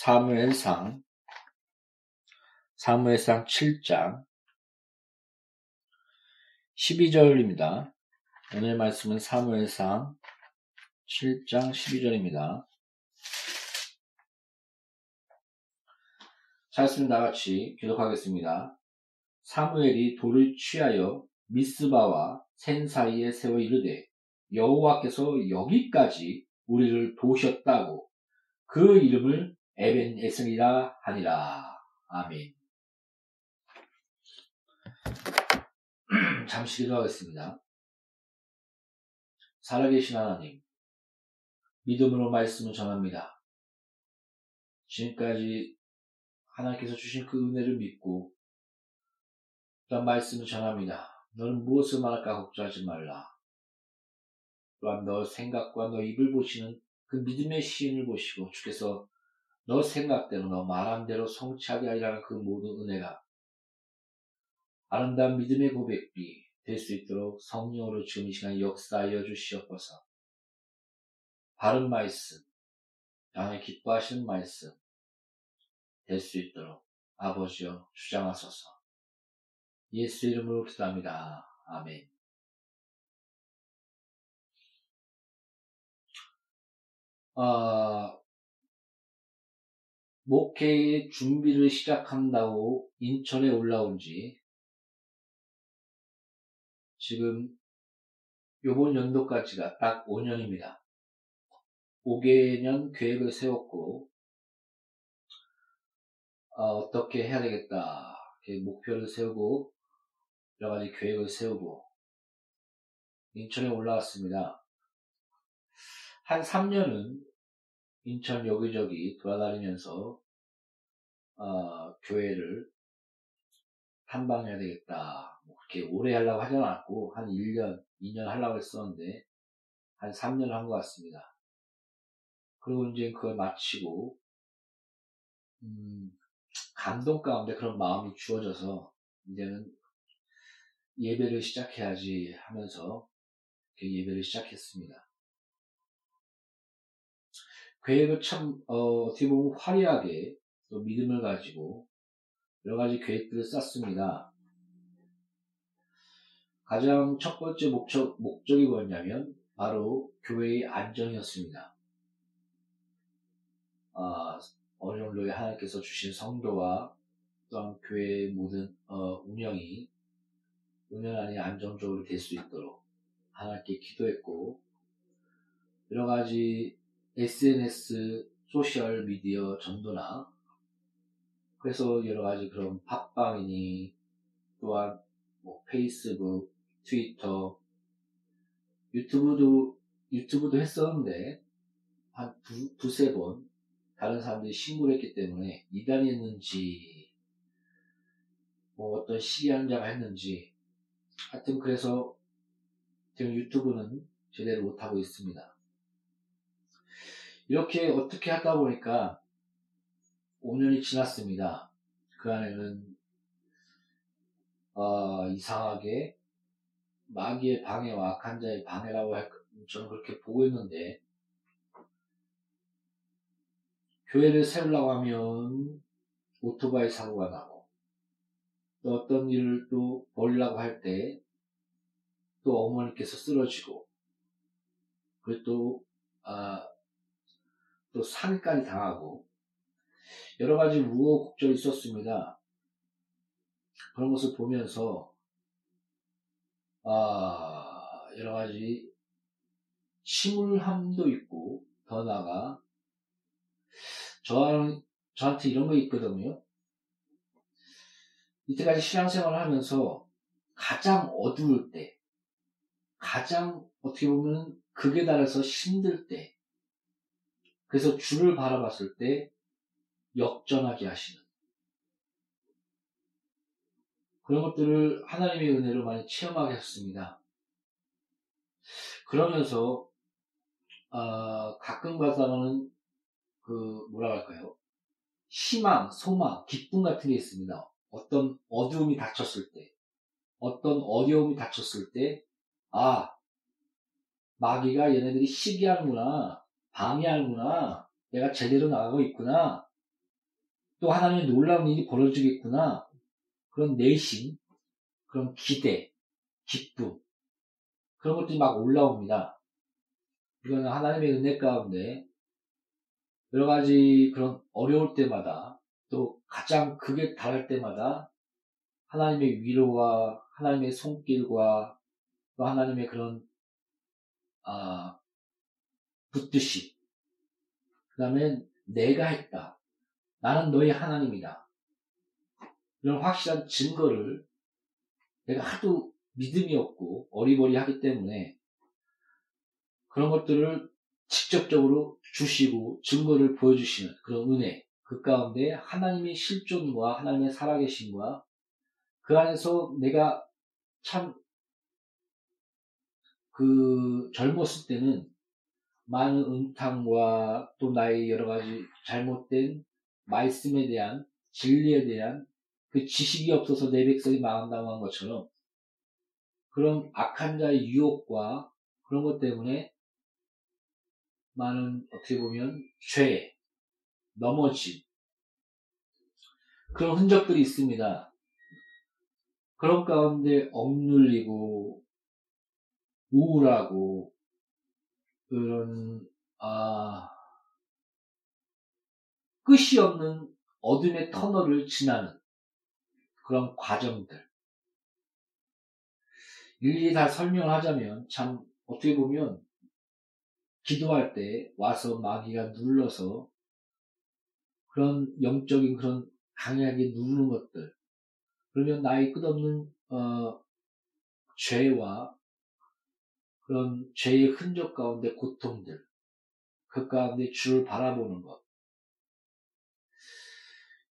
사무엘상 사무엘상 7장 12절입니다. 오늘 말씀은 사무엘상 7장 12절입니다. 잘했으면 다같이 기록하겠습니다. 사무엘이 돌을 취하여 미스바와 센 사이에 세워 이르되 여호와께서 여기까지 우리를 도셨다고 그 이름을 에벤에스니라 하니라. 아멘. 잠시 기도하겠습니다. 살아계신 하나님, 믿음으로 말씀을 전합니다. 지금까지 하나님께서 주신 그 은혜를 믿고 또한 말씀을 전합니다. 너는 무엇을 말할까 걱정하지 말라. 또한 너 생각과 너 입을 보시는 그 믿음의 시인을 보시고 주께서 너 생각대로 너 말한 대로 성취하게 하리라는 그 모든 은혜가 아름다운 믿음의 고백비 될수 있도록 성령으로 지금 이 시간 역사하여 주시옵소서. 바른 말씀, 하나님 기뻐하시는 말씀 될 수 있도록 아버지여 주장하소서. 예수 이름으로 기도합니다. 아멘. 어, 목회의 준비를 시작한다고 인천에 올라온 지 지금 요번 연도까지가 딱 5년입니다. 5개년 계획을 세웠고 어, 떻게 해야 되겠다 목표를 세우고 여러 가지 계획을 세우고 인천에 올라왔습니다. 한 3년은 인천 여기저기 돌아다니면서 어, 교회를 탐방해야 되겠다. 뭐 그렇게 오래 하려고 하지 않았고 한 1년, 2년 하려고 했었는데 한 3년 한 것 같습니다. 그리고 이제 그걸 마치고 음, 감동 가운데 그런 마음이 주어져서 이제는 예배를 시작해야지 하면서 예배를 시작했습니다. 계획을 참 어, 떻게 보면 화려하게 또 믿음을 가지고 여러 가지 계획들을 짰습니다. 가장 첫 번째 목적, 목적이 뭐였냐면 바로 교회의 안정이었습니다. 아, 어느 정도의 하나님께서 주신 성도와 또한 교회의 모든 어, 운영이 운영안이 안정적으로 될 수 있도록 하나님께 기도했고 여러 가지 SNS, 소셜 미디어 전도나 그래서 여러 가지 그런 팟빵이니 또한 뭐 페이스북, 트위터, 유튜브도 유튜브도 했었는데 한 두, 두세 번 다른 사람들이 신고를 했기 때문에 이단이 했는지 뭐 어떤 시기한 자가 했는지 하여튼 그래서 지금 유튜브는 제대로 못하고 있습니다. 이렇게 어떻게 하다 보니까 5년이 지났습니다. 그 안에는 어, 이상하게 마귀의 방해와 악한 자의 방해라고 할, 저는 그렇게 보고 있는데 교회를 세우려고 하면 오토바이 사고가 나고 또 어떤 일을 또 벌려고 할 때 또 어머니께서 쓰러지고 그리고 또, 아, 또 산까지 당하고 여러 가지 우호곡절이 있었습니다. 그런 것을 보면서 아, 여러 가지 침울함도 있고 더 나아가 저, 저한테 이런 거 있거든요. 이때까지 신앙생활을 하면서 가장 어두울 때, 가장 어떻게 보면 극에 달해서 힘들 때, 그래서 주를 바라봤을 때 역전하게 하시는 그런 것들을 하나님의 은혜로 많이 체험하게 했습니다. 그러면서 어, 가끔 가다가는 그 뭐라 할까요? 희망, 소망, 기쁨 같은 게 있습니다. 어떤 어두움이 닥쳤을 때, 어떤 어려움이 닥쳤을 때, 아, 마귀가 얘네들이 시기하는구나, 방해하는구나, 내가 제대로 나가고 있구나, 또 하나님의 놀라운 일이 벌어지겠구나, 그런 내심, 그런 기대, 기쁨, 그런 것들이 막 올라옵니다. 이거는 하나님의 은혜 가운데 여러 가지 그런 어려울 때마다 또 가장 극에 달할 때마다 하나님의 위로와 하나님의 손길과 또 하나님의 그런 아 붙듯이 그 다음에 내가 했다. 나는 너의 하나님이다. 이런 확실한 증거를 내가 하도 믿음이 없고 어리버리하기 때문에 그런 것들을 직접적으로 주시고 증거를 보여주시는 그런 은혜, 그 가운데 하나님의 실존과 하나님의 살아계심과 그 안에서 내가 참 그 젊었을 때는 많은 음탕과 또 나의 여러 가지 잘못된 말씀에 대한 진리에 대한 그 지식이 없어서 내 백성이 망한다고 한 것처럼 그런 악한 자의 유혹과 그런 것 때문에 많은 어떻게 보면 죄, 넘어짐 그런 흔적들이 있습니다. 그런 가운데 억눌리고 우울하고 그런 아 끝이 없는 어둠의 터널을 지나는 그런 과정들. 일일이 다 설명을 하자면 참 어떻게 보면 기도할 때 와서 마귀가 눌러서 그런 영적인 그런 강하게 누르는 것들. 그러면 나의 끝없는 어, 죄와 그런 죄의 흔적 가운데 고통들 그 가운데 주를 바라보는 것.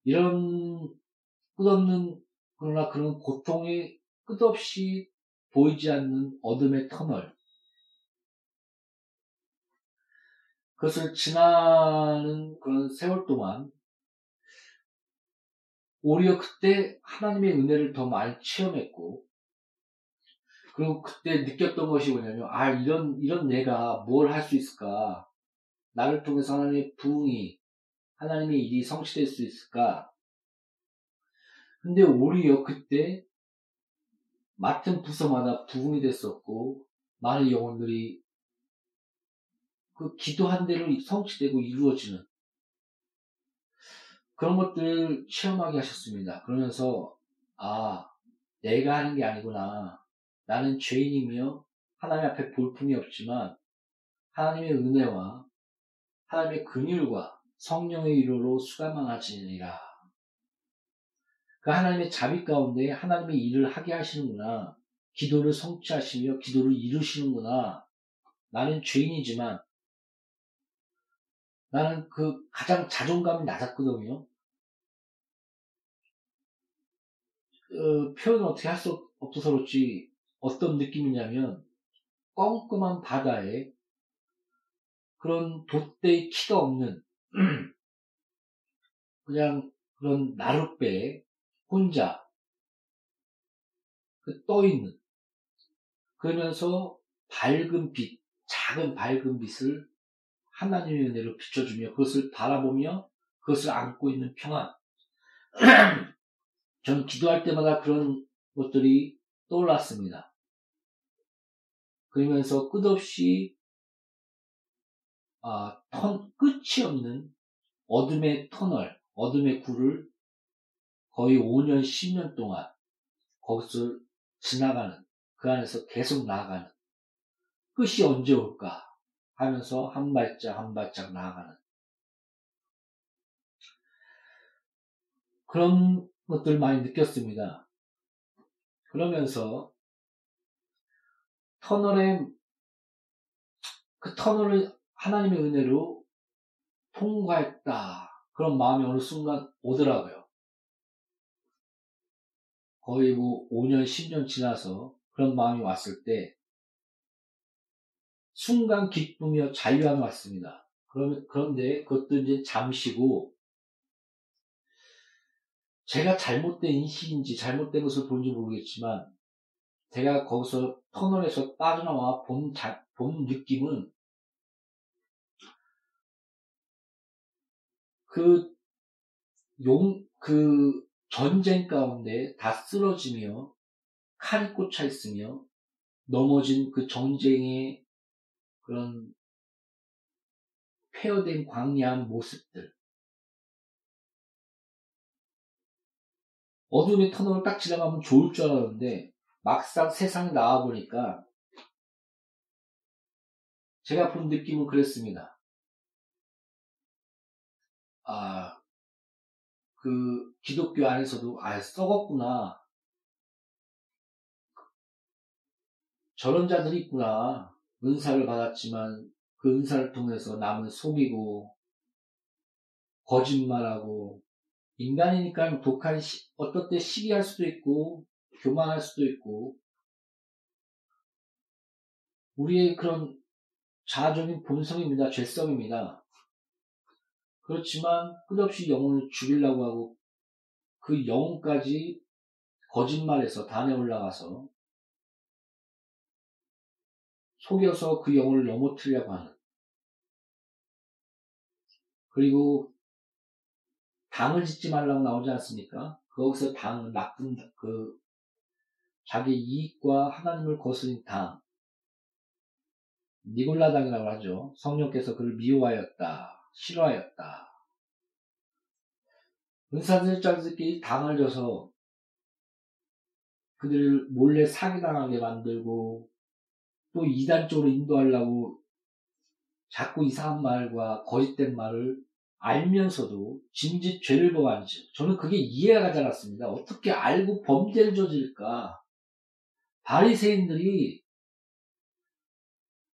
이런 끝없는 그러나 그런 고통이 끝없이 보이지 않는 어둠의 터널. 그것을 지나는 그런 세월 동안 오히려 그때 하나님의 은혜를 더 많이 체험했고 그리고 그때 느꼈던 것이 뭐냐면 아 이런 이런 내가 뭘 할 수 있을까 나를 통해서 하나님의 부흥이 하나님의 일이 성취될 수 있을까 근데 오히려 그때 맡은 부서마다 부흥이 됐었고 많은 영혼들이 그 기도한 대로 성취되고 이루어지는 그런 것들을 체험하게 하셨습니다. 그러면서 아 내가 하는 게 아니구나. 나는 죄인이며 하나님 앞에 볼품이 없지만 하나님의 은혜와 하나님의 근율과 성령의 위로로 수감하지니라. 그 하나님의 자비 가운데 하나님의 일을 하게 하시는구나. 기도를 성취하시며 기도를 이루시는구나. 나는 죄인이지만 나는 그 가장 자존감이 낮았거든요. 어, 표현을 어떻게 할 수 없어서 그렇지 어떤 느낌이냐면 껌껌한 바다에 그런 돛대의 키가 없는 그냥 그런 나룻배에 혼자 그 떠있는 그러면서 밝은 빛, 작은 밝은 빛을 하나님의 은혜로 비춰주며 그것을 바라보며 그것을 안고 있는 평안. 전 기도할 때마다 그런 것들이 떠올랐습니다. 그러면서 끝없이 아, 턴, 끝이 없는 어둠의 터널, 어둠의 굴을 거의 5년, 10년 동안 거기서 지나가는, 그 안에서 계속 나아가는, 끝이 언제 올까 하면서 한 발짝 한 발짝 나아가는 그런 것들 많이 느꼈습니다. 그러면서 터널에 그 터널을 하나님의 은혜로 통과했다. 그런 마음이 어느 순간 오더라고요. 거의 뭐 5년, 10년 지나서 그런 마음이 왔을 때 순간 기쁨이와 자유함이 왔습니다. 그런데 그것도 이제 잠시고 제가 잘못된 인식인지 잘못된 것을 본지 모르겠지만 제가 거기서 터널에서 빠져나와 본, 자, 본 느낌은 그 용, 그 전쟁 가운데 다 쓰러지며 칼이 꽂혀 있으며 넘어진 그 전쟁의 그런 폐허된 광야한 모습들. 어둠의 터널을 딱 지나가면 좋을 줄 알았는데 막상 세상에 나와보니까 제가 본 느낌은 그랬습니다. 아, 그 기독교 안에서도 아 썩었구나. 저런 자들이 있구나. 은사를 받았지만 그 은사를 통해서 남을 속이고 거짓말하고 인간이니까 독한 시, 어떨 때 시기할 수도 있고 교만할 수도 있고 우리의 그런 자아적인 본성입니다. 죄성입니다. 그렇지만 끝없이 영혼을 죽이려고 하고 그 영혼까지 거짓말해서 단에 올라가서 속여서 그 영혼을 넘어뜨리려고 하는 그리고 당을 짓지 말라고 나오지 않습니까? 거기서 당, 나쁜, 그, 자기 이익과 하나님을 거스린 당, 니골라 당이라고 하죠. 성령께서 그를 미워하였다, 싫어하였다. 은사들자들끼리 당을 줘서 그들을 몰래 사기당하게 만들고 또 이단적으로 인도하려고 자꾸 이상한 말과 거짓된 말을 알면서도 진짓 죄를 범한지 저는 그게 이해가 가지 않았습니다. 어떻게 알고 범죄를 저질까? 바리새인들이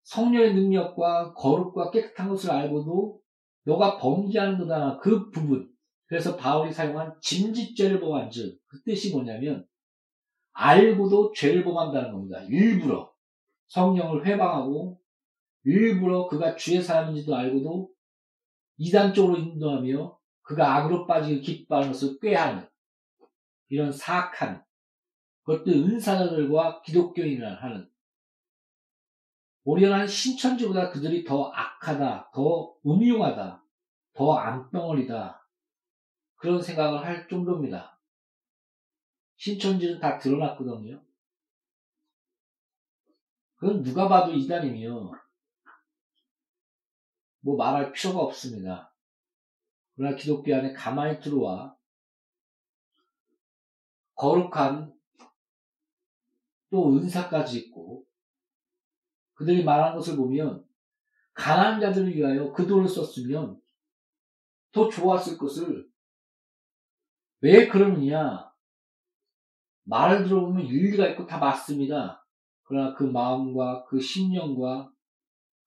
성령의 능력과 거룩과 깨끗한 것을 알고도 너가 범죄하는 거다. 그 부분. 그래서 바울이 사용한 진짓죄를 범한 즉 그 뜻이 뭐냐면 알고도 죄를 범한다는 겁니다. 일부러 성령을 회방하고 일부러 그가 주의 사람인지도 알고도 이단적으로 인도하며 그가 악으로 빠지기 것을 꾀하는 이런 사악한 그것도 은사자들과 기독교인을 하는 오히려 한 신천지보다 그들이 더 악하다, 더 음흉하다, 더 암덩어리다 그런 생각을 할 정도입니다. 신천지는 다 드러났거든요. 그건 누가 봐도 이단이며 뭐 말할 필요가 없습니다. 그러나 기독교 안에 가만히 들어와 거룩한 또 은사까지 있고 그들이 말하는 것을 보면 가난한 자들을 위하여 그 돈을 썼으면 더 좋았을 것을 왜 그러느냐 말을 들어보면 일리가 있고 다 맞습니다. 그러나 그 마음과 그 신령과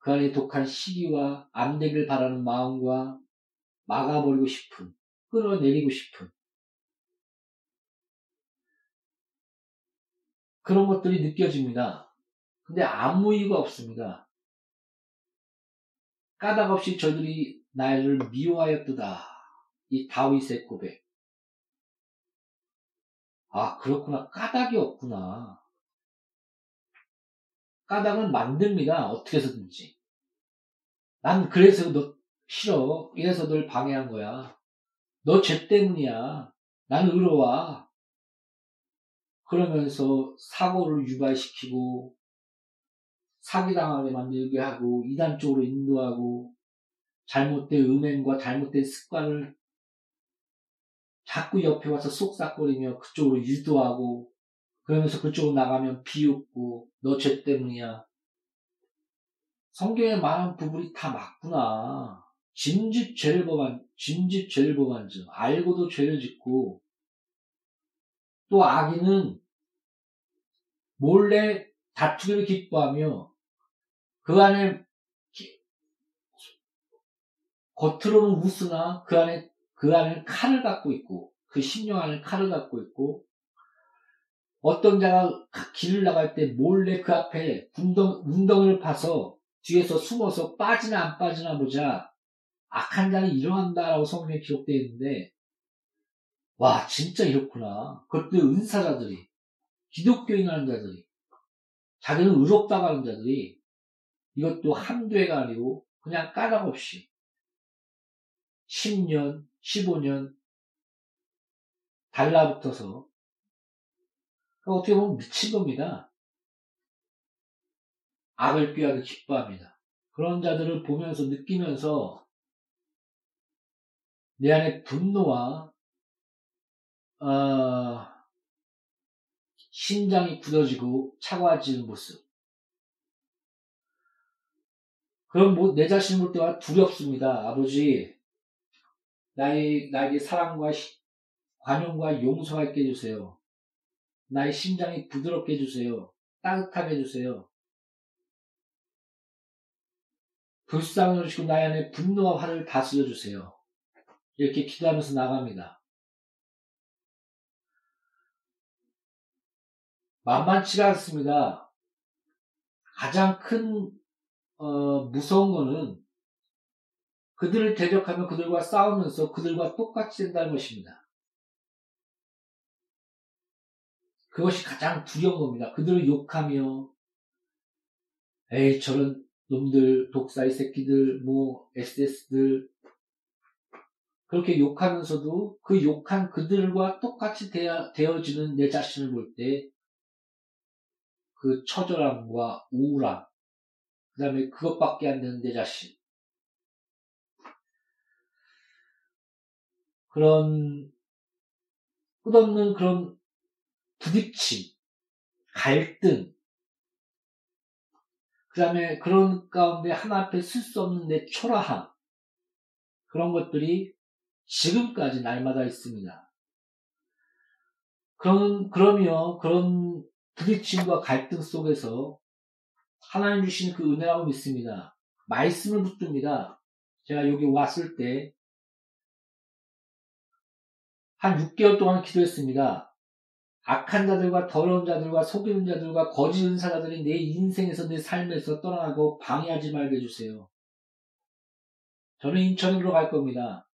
그 안에 독한 시기와 안 되길 바라는 마음과 막아버리고 싶은, 끌어내리고 싶은 그런 것들이 느껴집니다. 근데 아무 이유가 없습니다. 까닭 없이 저들이 나를 미워하였도다. 이 다윗의 고백. 아, 그렇구나. 까닭이 없구나. 까닭은 만듭니다. 어떻게 해서든지. 난 그래서 너 싫어. 이래서 널 방해한 거야. 너 죄 때문이야. 난 의로워. 그러면서 사고를 유발시키고 사기당하게 만들게 하고 이단 쪽으로 인도하고 잘못된 음행과 잘못된 습관을 자꾸 옆에 와서 쏙싹거리며 그쪽으로 유도하고 그러면서 그쪽으로 나가면 비웃고 너 죄 때문이야. 성경에 말한 부분이 다 맞구나. 짐짓 죄를 범한, 짐짓 죄를 범한 즉, 알고도 죄를 짓고, 또 악인은 몰래 다투기를 기뻐하며, 그 안에, 겉으로는 웃으나, 그 안에, 그 안에 칼을 갖고 있고, 그 심령 안에 칼을 갖고 있고, 어떤 자가 길을 나갈 때 몰래 그 앞에 운덩, 운덩이를 파서 뒤에서 숨어서 빠지나 안 빠지나 보자. 악한 자는 일어난다라고 성경에 기록되어 있는데, 와, 진짜 이렇구나. 그것도 은사자들이, 기독교인 하는 자들이, 자기는 의롭다고 하는 자들이, 이것도 한두 해가 아니고, 그냥 까닭 없이, 10년, 15년, 달라붙어서, 어떻게 보면 미친 겁니다. 악을 꾀하기 기뻐합니다. 그런 자들을 보면서 느끼면서 내 안에 분노와 어, 심장이 굳어지고 차가워지는 모습. 그럼 뭐, 내 자신을 볼 때와 두렵습니다. 아버지, 나의, 나에게 사랑과 관용과 용서가 있게 해주세요. 나의 심장이 부드럽게 해주세요. 따뜻하게 해주세요. 불쌍을 주시고 나의 안에 분노와 화를 다스려 주세요. 이렇게 기도하면서 나갑니다. 만만치가 않습니다. 가장 큰 어, 무서운 거는 그들을 대적하며 그들과 싸우면서 그들과 똑같이 된다는 것입니다. 그것이 가장 두려운 겁니다. 그들을 욕하며 에이 저런 놈들, 독사의 새끼들, 뭐 SS들 그렇게 욕하면서도 그 욕한 그들과 똑같이 되어, 되어지는 내 자신을 볼 때 그 처절함과 우울함, 그 다음에 그것밖에 안 되는 내 자신. 그런 끝없는 그런 부딪힘, 갈등, 그 다음에 그런 가운데 하나 앞에 쓸 수 없는 내 초라함, 그런 것들이 지금까지 날마다 있습니다. 그런, 그러며 그런 부딪힘과 갈등 속에서 하나님 주신 그 은혜라고 믿습니다. 말씀을 붙듭니다. 제가 여기 왔을 때 한 6개월 동안 기도했습니다. 악한 자들과 더러운 자들과 속이는 자들과 거짓 은사자들이 내 인생에서 내 삶에서 떠나가고 방해하지 말게 해주세요. 저는 인천으로 갈 겁니다.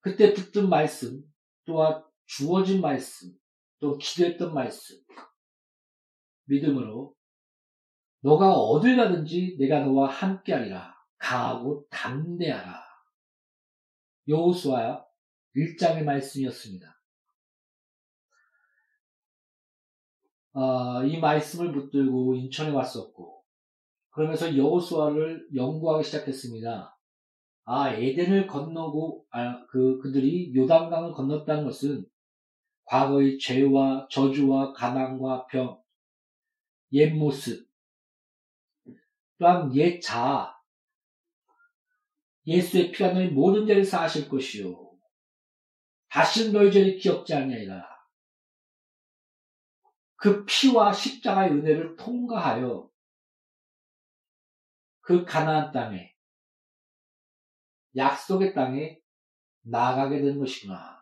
그때 듣던 말씀, 또한 주어진 말씀, 또 기도했던 말씀, 믿음으로 너가 어딜 가든지 내가 너와 함께하리라. 강하고 담대하라. 여호수아 1장의 말씀이었습니다. 어, 이 말씀을 붙들고 인천에 왔었고 그러면서 여호수아를 연구하기 시작했습니다. 아 에덴을 건너고 아, 그 그들이 요단강을 건넜다는 것은 과거의 죄와 저주와 가난과 병, 옛 모습, 또한 옛 자아, 예수의 피가 너희 모든 죄를 사하실 것이요. 다시는 너희 죄를 기억지 아니하리라. 그 피와 십자가의 은혜를 통과하여 그 가나안 땅에 약속의 땅에 나가게 된 것이구나.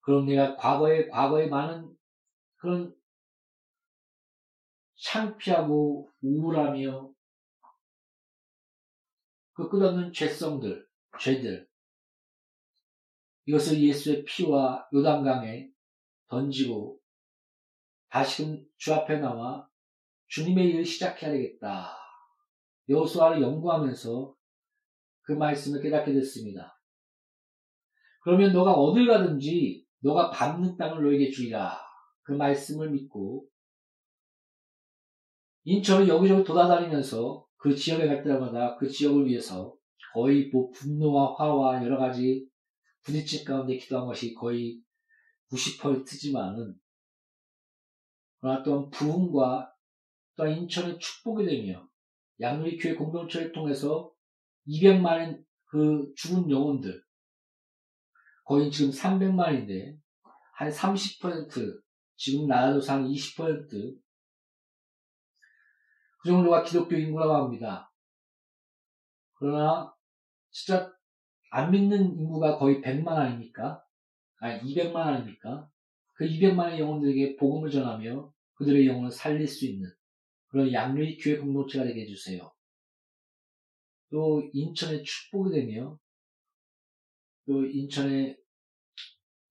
그럼 내가 과거에 과거에 많은 그런 창피하고 우울하며 그 끝없는 죄성들, 죄들 이것을 예수의 피와 요단강에 던지고 다시금 주 앞에 나와 주님의 일을 시작해야 되겠다. 여호수아를 연구하면서 그 말씀을 깨닫게 됐습니다. 그러면 너가 어딜 가든지 너가 밟는 땅을 너에게 주리라. 그 말씀을 믿고 인천을 여기저기 돌아다니면서 그 지역에 갈 때마다 그 지역을 위해서 거의 뭐 분노와 화와 여러 가지 부딪힌 가운데 기도한 것이 거의 90%지만은 그러나 또한 부흥과 또한 인천의 축복이 되며 양리교회 공동체를 통해서 200만의 그 죽은 영혼들 거의 지금 300만인데 한 30% 지금 나라도상 20%그 정도가 기독교 인구라고 합니다. 그러나 진짜 안 믿는 인구가 거의 100만 아닙니까? 아니 200만 아닙니까? 그 200만의 영혼들에게 복음을 전하며 그들의 영혼을 살릴 수 있는 그런 양류의 교회 공동체가 되게 해주세요. 또 인천의 축복이 되며 또 인천의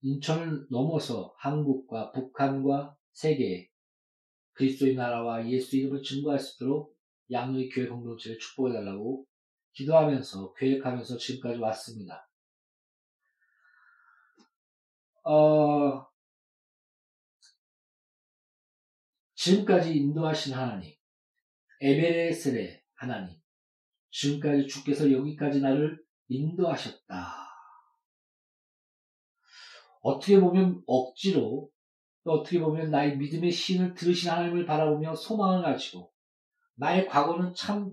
인천을 넘어서 한국과 북한과 세계에 그리스도의 나라와 예수 이름을 증거할 수 있도록 양의 교회 공동체를 축복해달라고 기도하면서 계획하면서 지금까지 왔습니다. 어, 지금까지 인도하신 하나님, 에베레셀의 하나님, 지금까지 주께서 여기까지 나를 인도하셨다. 어떻게 보면 억지로 또 어떻게 보면 나의 믿음의 신을 들으신 하나님을 바라보며 소망을 가지고 나의 과거는 참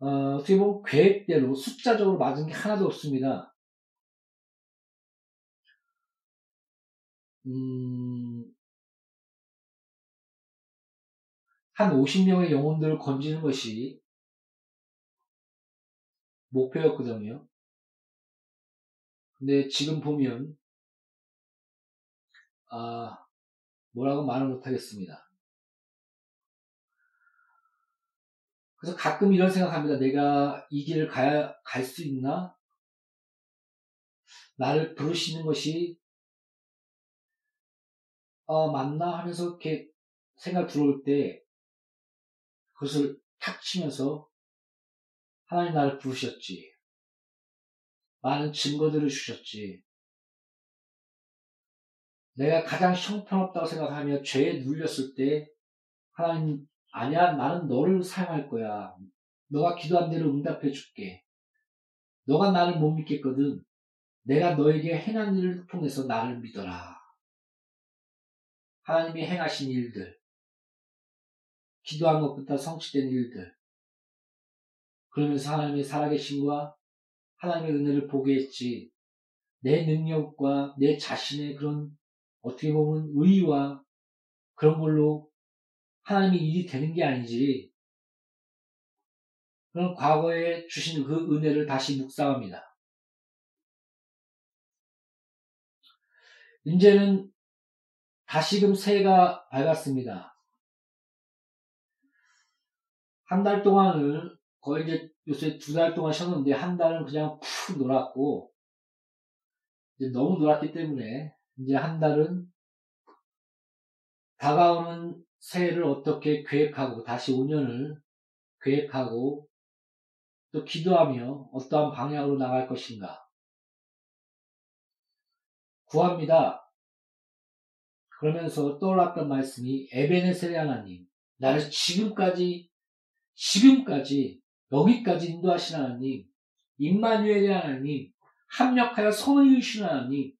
어, 떻게 보면 계획대로 숫자적으로 맞은 게 하나도 없습니다. 음, 한 50명의 영혼들을 건지는 것이 목표였거든요. 근데 지금 보면 아 뭐라고 말을 못하겠습니다. 그래서 가끔 이런 생각합니다. 내가 이 길을 가야 갈 수 있나? 나를 부르시는 것이 어, 맞나 하면서 이렇게 생각 들어올 때 그것을 탁 치면서 하나님 나를 부르셨지. 많은 증거들을 주셨지. 내가 가장 형편없다고 생각하며 죄에 눌렸을 때 하나님 아니야 나는 너를 사용할 거야. 너가 기도한 대로 응답해 줄게. 너가 나를 못 믿겠거든. 내가 너에게 행한 일을 통해서 나를 믿어라. 하나님이 행하신 일들, 기도한 것부터 성취된 일들, 그러면서 하나님의 살아계신과 하나님의 은혜를 보게 했지, 내 능력과 내 자신의 그런 어떻게 보면 의와 그런 걸로 하나님이 일이 되는 게 아니지. 그런 과거에 주신 그 은혜를 다시 묵상합니다. 이제는 다시금 새해가 밝았습니다. 한 달 동안을 거의 이제 요새 두 달 동안 쉬었는데 한 달은 그냥 푹 놀았고 이제 너무 놀았기 때문에 이제 한 달은 다가오는 새해를 어떻게 계획하고 다시 5년을 계획하고 또 기도하며 어떠한 방향으로 나갈 것인가 구합니다. 그러면서 떠올랐던 말씀이 에베네셀의 하나님 나를 지금까지 지금까지 여기까지 인도하신 하나님 임마누엘의 하나님 합력하여 선을 이루신 하나님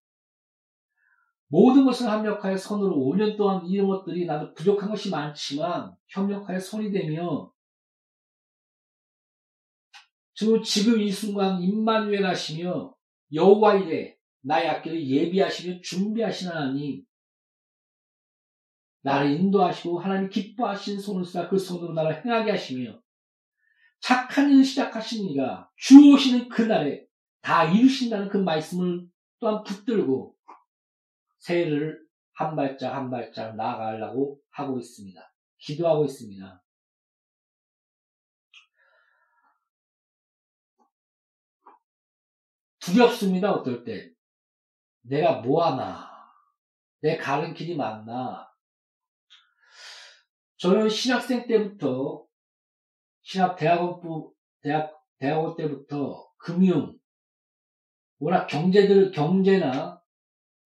모든 것을 합력하여 선으로 5년 동안 이런 것들이 나도 부족한 것이 많지만 협력하여 손이 되며 지금 이 순간 임마누엘 하시며 여호와 이래 나의 앞길을 예비하시며 준비하신 하나님 나를 인도하시고 하나님 기뻐하신 손을 쏴 그 손으로 나를 행하게 하시며 착한 일을 시작하신 이가 주 오시는 그날에 다 이루신다는 그 말씀을 또한 붙들고 새해를 한 발짝 한 발짝 나아가려고 하고 있습니다. 기도하고 있습니다. 두렵습니다. 어떨 때. 내가 뭐하나. 내 가는 길이 맞나. 저는 신학생 때부터 신학 대학원부 대학 대학원 때부터 금융 워낙 경제들 경제나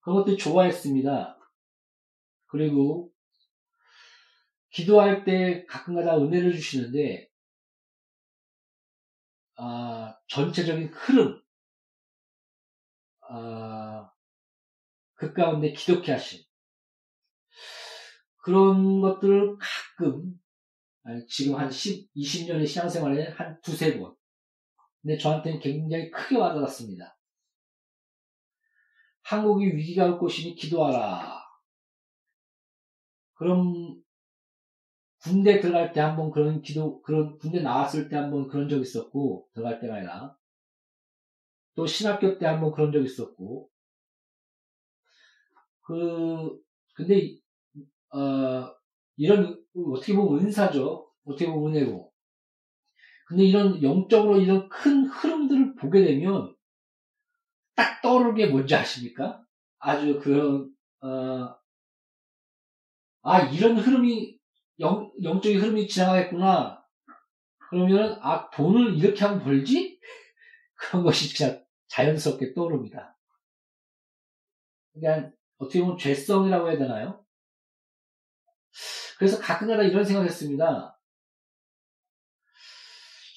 그런 것들 좋아했습니다. 그리고 기도할 때 가끔가다 은혜를 주시는데 아, 전체적인 흐름 아, 그 가운데 기독해 하신 그런 것들을 가끔 지금 한 10, 20년의 신앙생활에 한 두세 번 근데 저한테는 굉장히 크게 와닿았습니다. 한국이 위기가 올 것이니 기도하라. 그럼 군대 들어갈 때 한번 그런 기도, 그런 군대 나왔을 때 한번 그런 적 있었고, 들어갈 때가 아니라, 또 신학교 때 한번 그런 적 있었고, 그, 근데, 어, 이런, 어떻게 보면 은사죠. 어떻게 보면 은혜고. 근데 이런 영적으로 이런 큰 흐름들을 보게 되면, 딱 떠오르는 게 뭔지 아십니까? 아주 그런, 어, 아, 이런 흐름이, 영, 영적인 흐름이 지나가겠구나. 그러면, 아, 돈을 이렇게 하면 벌지? 그런 것이 그냥 자연스럽게 떠오릅니다. 그러니까, 어떻게 보면 죄성이라고 해야 되나요? 그래서 가끔가다 이런 생각을 했습니다.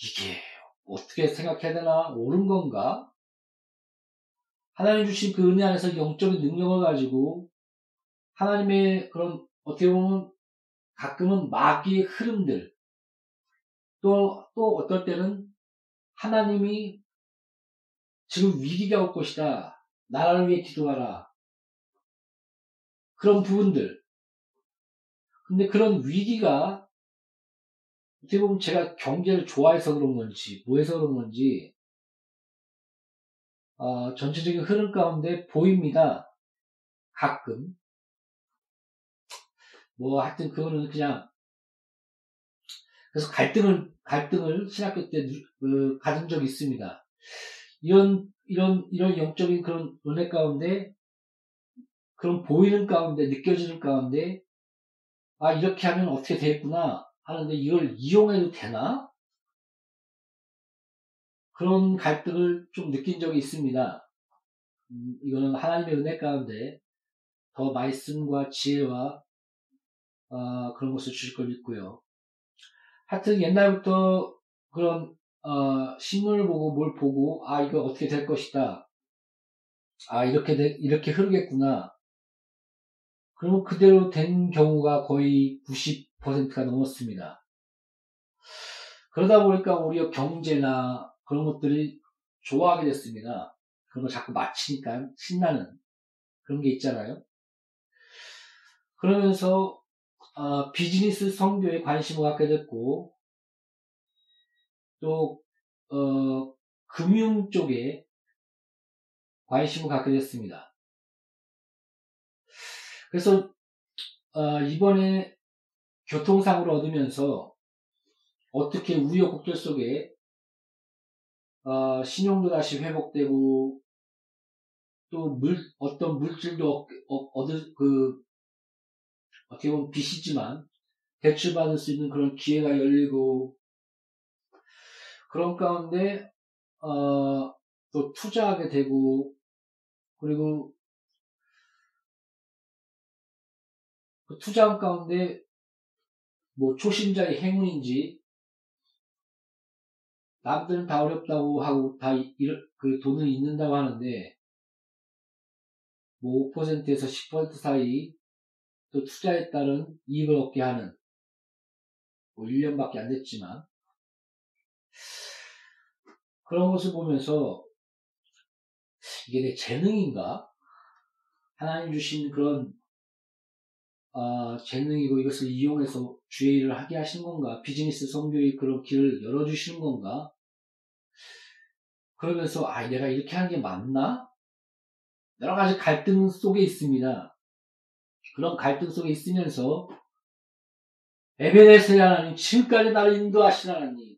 이게 어떻게 생각해야 되나? 옳은 건가? 하나님 주신 그 은혜 안에서 영적인 능력을 가지고 하나님의 그런 어떻게 보면 가끔은 마귀의 흐름들 또, 또 어떨 때는 하나님이 지금 위기가 올 것이다. 나라를 위해 기도하라. 그런 부분들. 근데 그런 위기가 어떻게 보면 제가 경제를 좋아해서 그런 건지, 뭐해서 그런 건지, 어, 전체적인 흐름 가운데 보입니다. 가끔. 뭐, 하여튼 그거는 그냥, 그래서 갈등을, 갈등을 신학교 때 그, 가진 적이 있습니다. 이런, 이런, 이런 영적인 그런 은혜 가운데, 그런 보이는 가운데, 느껴지는 가운데, 아, 이렇게 하면 어떻게 되겠구나 하는데 이걸 이용해도 되나? 그런 갈등을 좀 느낀 적이 있습니다. 음, 이거는 하나님의 은혜 가운데 더 말씀과 지혜와 어, 그런 것을 주실 걸 믿고요. 하여튼 옛날부터 그런 어, 신문을 보고 뭘 보고 아 이거 어떻게 될 것이다. 아 이렇게 되, 이렇게 흐르겠구나. 그러면 그대로 된 경우가 거의 90%가 넘었습니다. 그러다 보니까 우리 경제나 그런 것들이 좋아하게 됐습니다. 그런 거 자꾸 맞히니까 신나는 그런 게 있잖아요. 그러면서 어, 비즈니스 성교에 관심을 갖게 됐고 또 어, 금융 쪽에 관심을 갖게 됐습니다. 그래서 어, 이번에 교통사고를 얻으면서 어떻게 우여곡절 속에 어, 신용도 다시 회복되고 또 물, 어떤 물질도 얻을 그 어떻게 보면 빚이지만 대출받을 수 있는 그런 기회가 열리고 그런 가운데 어, 또 투자하게 되고 그리고 그 투자한 가운데 뭐 초심자의 행운인지 남들은 다 어렵다고 하고 다 그 돈을 잃는다고 하는데 뭐 5%에서 10% 사이 또 투자에 따른 이익을 얻게 하는 뭐 1년밖에 안 됐지만 그런 것을 보면서 이게 내 재능인가? 하나님 주신 그런 어, 재능이고 이것을 이용해서 주의 일을 하게 하신 건가? 비즈니스 성교의 그런 길을 열어주시는 건가? 그러면서, 아, 내가 이렇게 하는 게 맞나? 여러 가지 갈등 속에 있습니다. 그런 갈등 속에 있으면서, 에베네스의 하나님, 지금까지 나를 인도하신 하나님,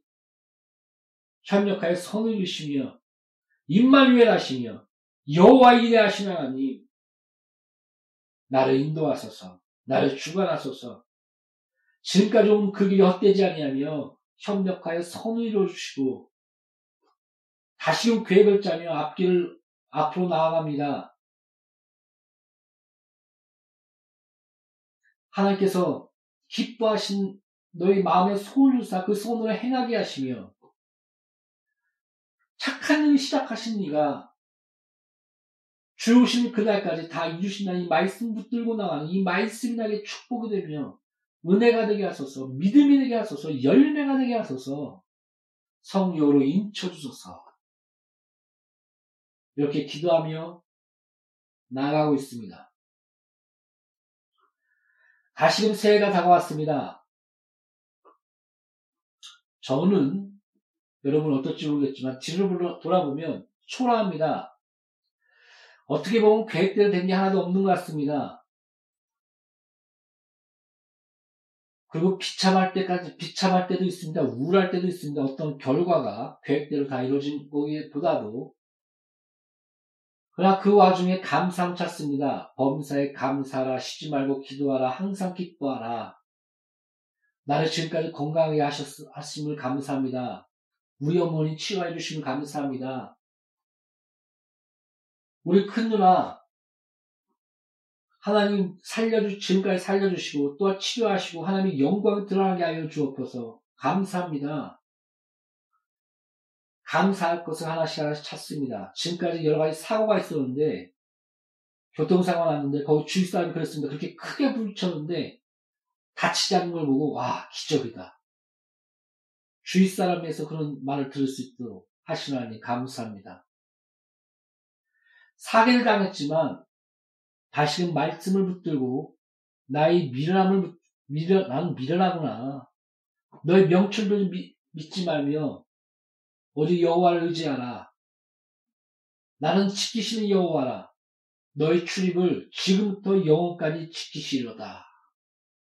협력하여 선을 주시며, 임마누엘 하시며, 여호와 이레 하신 하나님, 나를 인도하소서, 나를 주관하소서, 지금까지 온 그 길이 헛되지 아니하며 협력하여 선을 이루어주시고 다시금 계획을 짜며 앞길을 앞으로 나아갑니다. 하나님께서 기뻐하신 너희 마음의 주사 그 소원을 행하게 하시며 착한 일 시작하신 이가 주오신 그날까지 다 이루신다는 이 말씀 붙들고 나가는 이 말씀이 나게 축복이 되며 은혜가 되게 하소서 믿음이 되게 하소서 열매가 되게 하소서 성령으로 인쳐주소서 이렇게 기도하며 나아가고 있습니다. 다시금 새해가 다가왔습니다. 저는 여러분 어떨지 모르겠지만 뒤를 돌아보면 초라합니다. 어떻게 보면 계획대로 된 게 하나도 없는 것 같습니다. 그리고 비참할 때까지, 비참할 때도 있습니다. 우울할 때도 있습니다. 어떤 결과가 계획대로 다 이루어진 거기보다도. 그러나 그 와중에 감사함 찾습니다. 범사에 감사하라, 쉬지 말고 기도하라, 항상 기뻐하라. 나를 지금까지 건강하게 하셨, 하심을 감사합니다. 우리 어머니 치유해 주심을 감사합니다. 우리 큰 누나 하나님 살려주 지금까지 살려주시고 또 치료하시고 하나님의 영광 드러나게 하여 주옵소서 감사합니다. 감사할 것을 하나씩 하나씩 찾습니다. 지금까지 여러 가지 사고가 있었는데 교통사고가 났는데 거기 주위 사람이 그랬습니다. 그렇게 크게 부딪혔는데 다치지 않는 걸 보고 와 기적이다. 주위 사람에서 그런 말을 들을 수 있도록 하시는 하나님 감사합니다. 사기를 당했지만 다시금 말씀을 붙들고 나의 미련함을 미련 나는 미련하구나. 너의 명철도 믿지 말며 오직 여호와를 의지하라. 나는 지키시는 여호와라. 너의 출입을 지금부터 영원까지 지키시려다.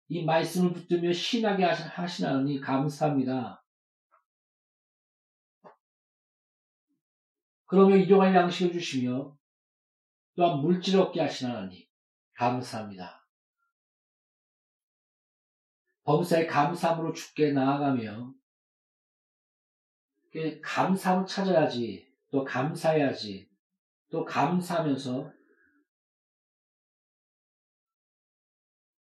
이 말씀을 붙들며 신하게 하나님 감사합니다. 그러면 일용할 양식을 주시며 또한 물질 얻게 하신 하나님, 감사합니다. 범사에 감사함으로 죽게 나아가며, 감사함을 찾아야지, 또 감사해야지, 또 감사하면서,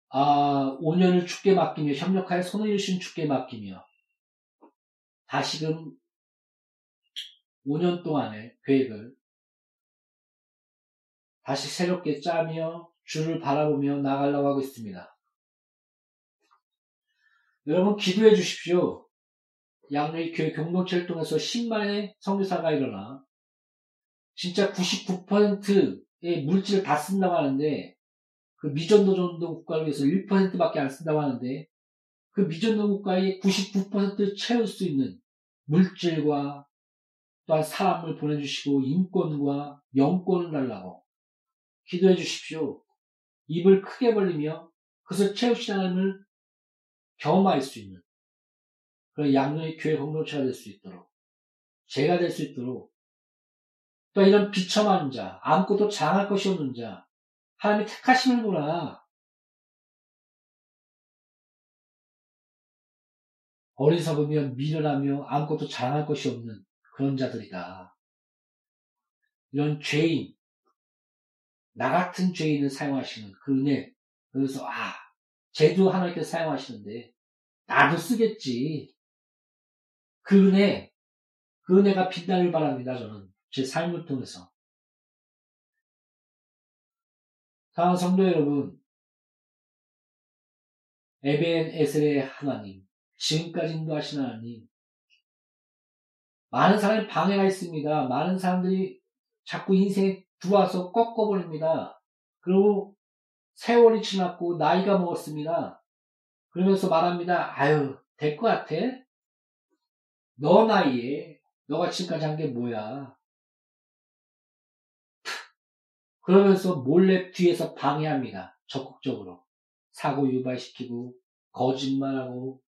아, 5년을 죽게 맡기며, 협력하여 손을 이루신 죽게 맡기며, 다시금 5년 동안의 계획을 다시 새롭게 짜며 주를 바라보며 나가려고 하고 있습니다. 여러분 기도해 주십시오. 양의 교회 공동체를 통해서 10만의 성교사가 일어나 진짜 99%의 물질을 다 쓴다고 하는데 그 미전도전도 국가를 위해서 1%밖에 안 쓴다고 하는데 그 미전도 국가의 99%를 채울 수 있는 물질과 또한 사람을 보내주시고 인권과 영권을 달라고 기도해 주십시오. 입을 크게 벌리며 그것을 채우신 하나님을 경험할 수 있는 그런 양육의 교회 공동체가 될 수 있도록 제가 될 수 있도록 또 이런 비참한 자, 아무것도 장할 것이 없는 자, 하나님이 보라. 어리석으며 미련하며 아무것도 장할 것이 없는 그런 자들이다. 이런 죄인, 나 같은 죄인을 사용하시는 그 은혜. 그래서, 아, 쟤도 하나님께서 사용하시는데, 나도 쓰겠지. 그 은혜, 그 은혜가 빛나길 바랍니다, 저는. 제 삶을 통해서. 사랑하는 성도 여러분, 에벤 에셀의 하나님, 지금까지 인도하신 하나님, 많은 사람이 방해가 있습니다. 많은 사람들이 자꾸 인생에 들어와서 꺾어버립니다. 그리고 세월이 지났고 나이가 먹었습니다. 그러면서 말합니다. 아유, 될 것 같아? 너 나이에 너가 지금까지 한 게 뭐야? 그러면서 몰래 뒤에서 방해합니다. 적극적으로. 사고 유발시키고, 거짓말하고,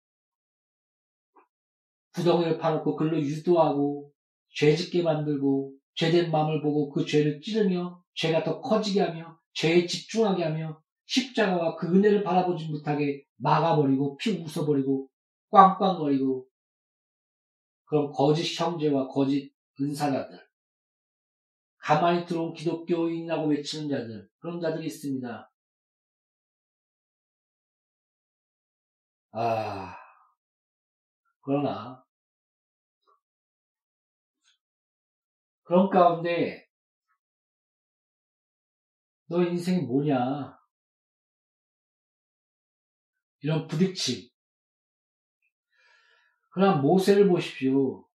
구덩이를 파놓고 글로 유도하고 죄 짓게 만들고 죄된 마음을 보고 그 죄를 찌르며 죄가 더 커지게 하며 죄에 집중하게 하며 십자가와 그 은혜를 바라보지 못하게 막아버리고 피 웃어버리고 꽝꽝거리고 그런 거짓 형제와 거짓 은사자들 가만히 들어온 기독교인이라고 외치는 자들 그런 자들이 있습니다. 아 그러나 그런 가운데 너 인생이 뭐냐? 이런 부딪힘. 그러나 모세를 보십시오.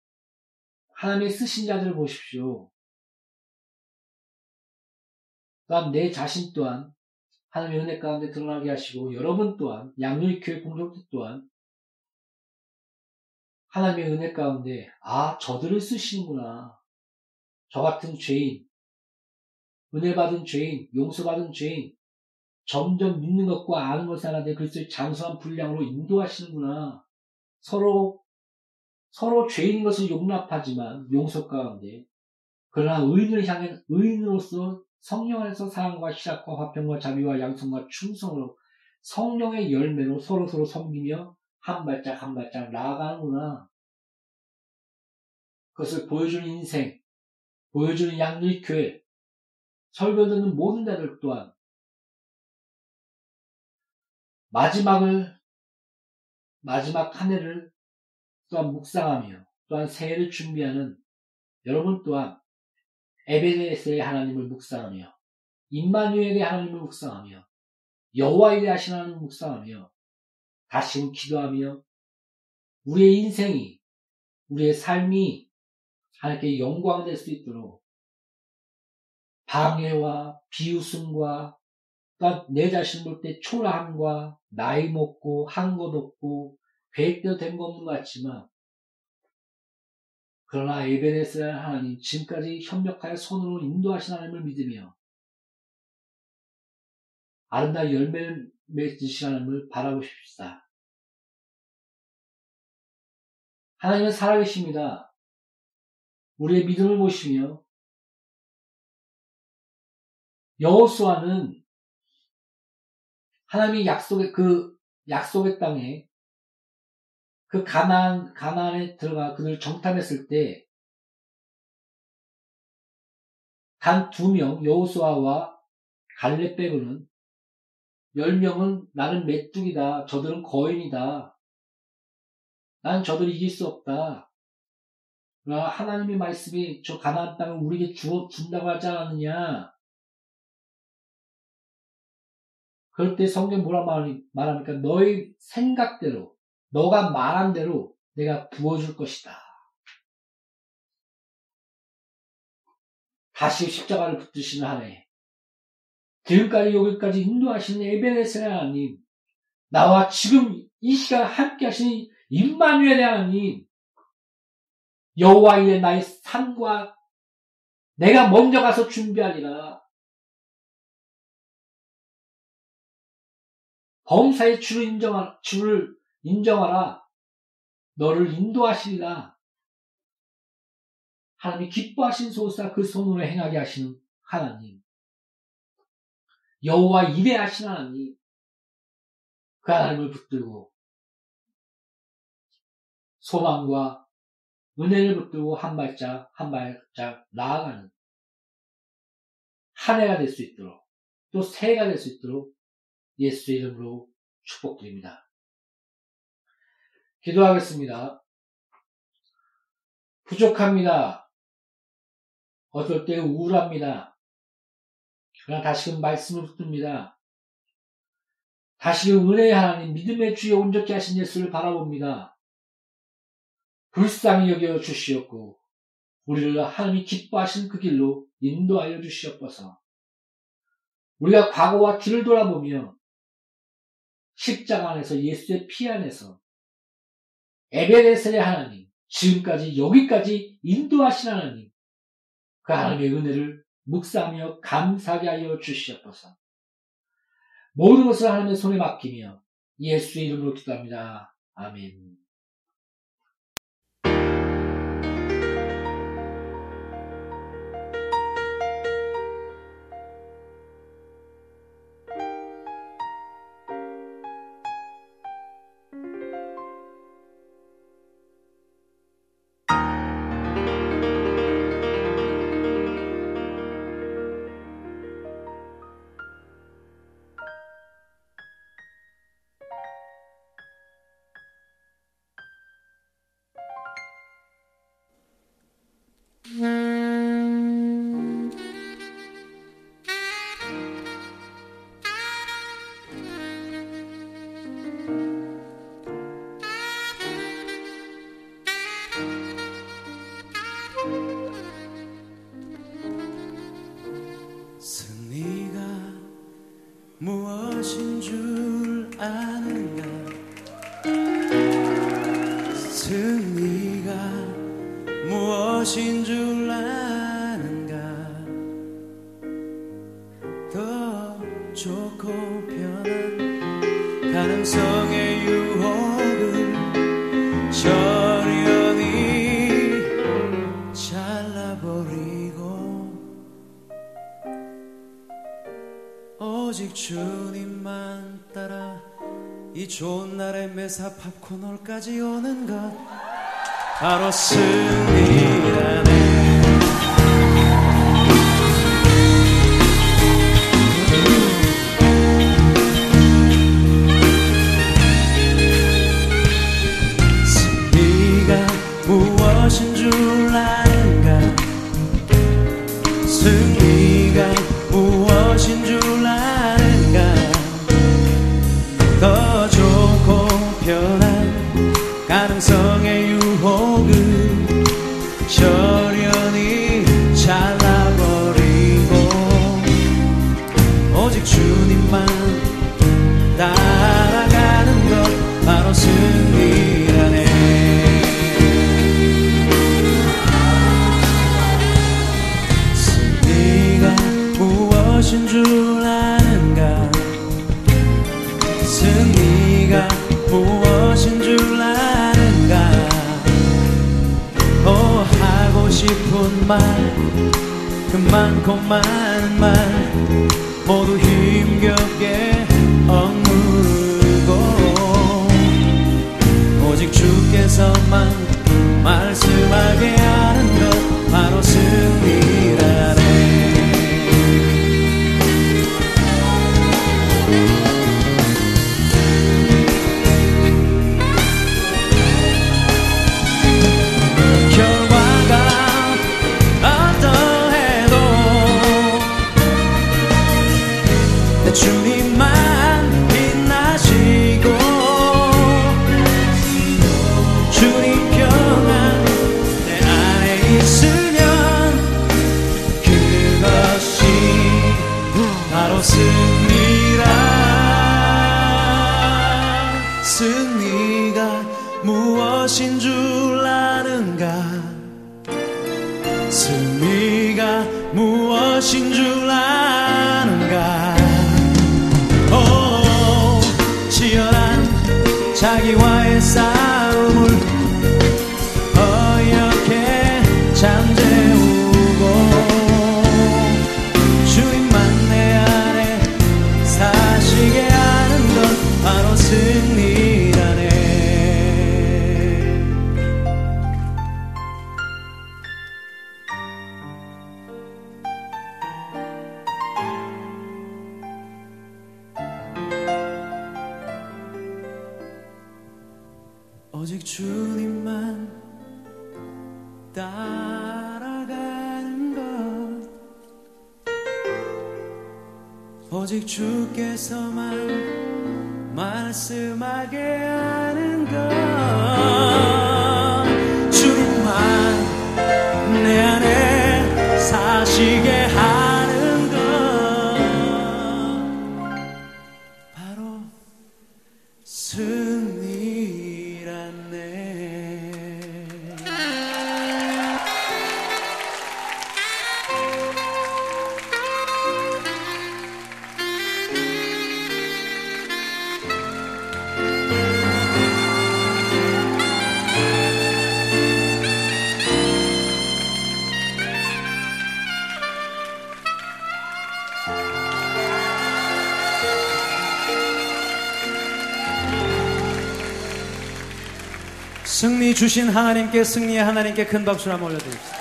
하나님의 쓰신 자들을 보십시오. 또한 내 자신 또한 하나님의 은혜 가운데 드러나게 하시고 여러분 또한 양육의 교회 공동체 또한 하나님의 은혜 가운데 아 저들을 쓰시는구나. 저 같은 죄인, 은혜 받은 죄인, 용서받은 죄인, 점점 믿는 것과 아는 것을 하나 되 그리스도의 장수한 분량으로 인도하시는구나. 서로 서로 죄인 것을 용납하지만 용서 가운데 그러나 의인을 향해 의인으로서 성령 안에서 사랑과 희락과 화평과 자비와 양성과 충성으로 성령의 열매로 서로 서로 섬기며 한 발짝 한 발짝 나아가는구나. 그것을 보여주는 인생, 보여주는 양리 교회, 설교 듣는 모든 자들 또한 마지막을 마지막 한 해를 또한 묵상하며 또한 새해를 준비하는 여러분 또한 에베네스의 하나님을 묵상하며 임마누엘의 하나님을 묵상하며 여호와에 대하신 하나님을 묵상하며 다시금 기도하며 우리의 인생이 우리의 삶이 하나님께 영광될 수 있도록 방해와 비웃음과 내 자신 볼 때 초라함과 나이 먹고 한 것 없고 계획대로 된거 없는 것 같지만 그러나 에베네스라는 하나님 지금까지 협력하여 손으로 인도하신 하나님을 믿으며 아름다운 열매를 맺으신 하나님을 바라보십시다. 하나님은 살아계십니다. 우리의 믿음을 보시며 여호수아는 하나님이 약속의 그 약속의 땅에 그 가나안 가나안에 들어가 그들 정탐했을 때 단 두 명 여호수아와 갈렙 빼고는 열 명은 나는 메뚜기다. 저들은 거인이다. 난 저들 이길 수 없다. 하나님의 말씀이 저 가나안 땅을 우리에게 주어 준다고 하지 않았느냐? 그럴 때 성경 뭐라 말합니까? 너의 생각대로, 너가 말한 대로 내가 부어줄 것이다. 다시 십자가를 붙드시는 하네. 지금까지 여기까지 인도하시는 에베네스 하나님, 나와 지금 이 시간 함께 하시는 임마누엘의 하나님, 여호와의 나의 삶과 내가 먼저 가서 준비하리라. 범사의 주를 인정하, 주를 인정하라. 너를 인도하시리라. 하나님이 기뻐하신 소사 그 손으로 행하게 하시는 하나님. 여호와 이래하신 하나님. 그 하나님을 붙들고 소망과 은혜를 붙들고 한 발짝 한 발짝 나아가는 한 해가 될 수 있도록 또 새해가 될 수 있도록 예수 이름으로 축복드립니다. 기도하겠습니다. 부족합니다. 어떨 때 우울합니다. 그러나 다시금 말씀을 붙듭니다. 다시금 은혜의 하나님, 믿음의 주여 온전케 하신 예수를 바라봅니다. 불쌍히 여겨 주시옵고, 우리를 하나님이 기뻐하신 그 길로 인도하여 주시옵소서. 우리가 과거와 뒤를 돌아보며 십자가 안에서 예수의 피 안에서 에베레셀의 하나님, 지금까지 여기까지 인도하신 하나님, 그 하나님의 은혜를 묵상하며 감사하게 하여 주시옵소서. 모든 것을 하나님의 손에 맡기며 예수의 이름으로 기도합니다. 아멘. 팝콘홀까지 오는 것. 바로 승리 Come on. 주신 하나님께 승리의 하나님께 큰 박수를 한번 올려드립시다.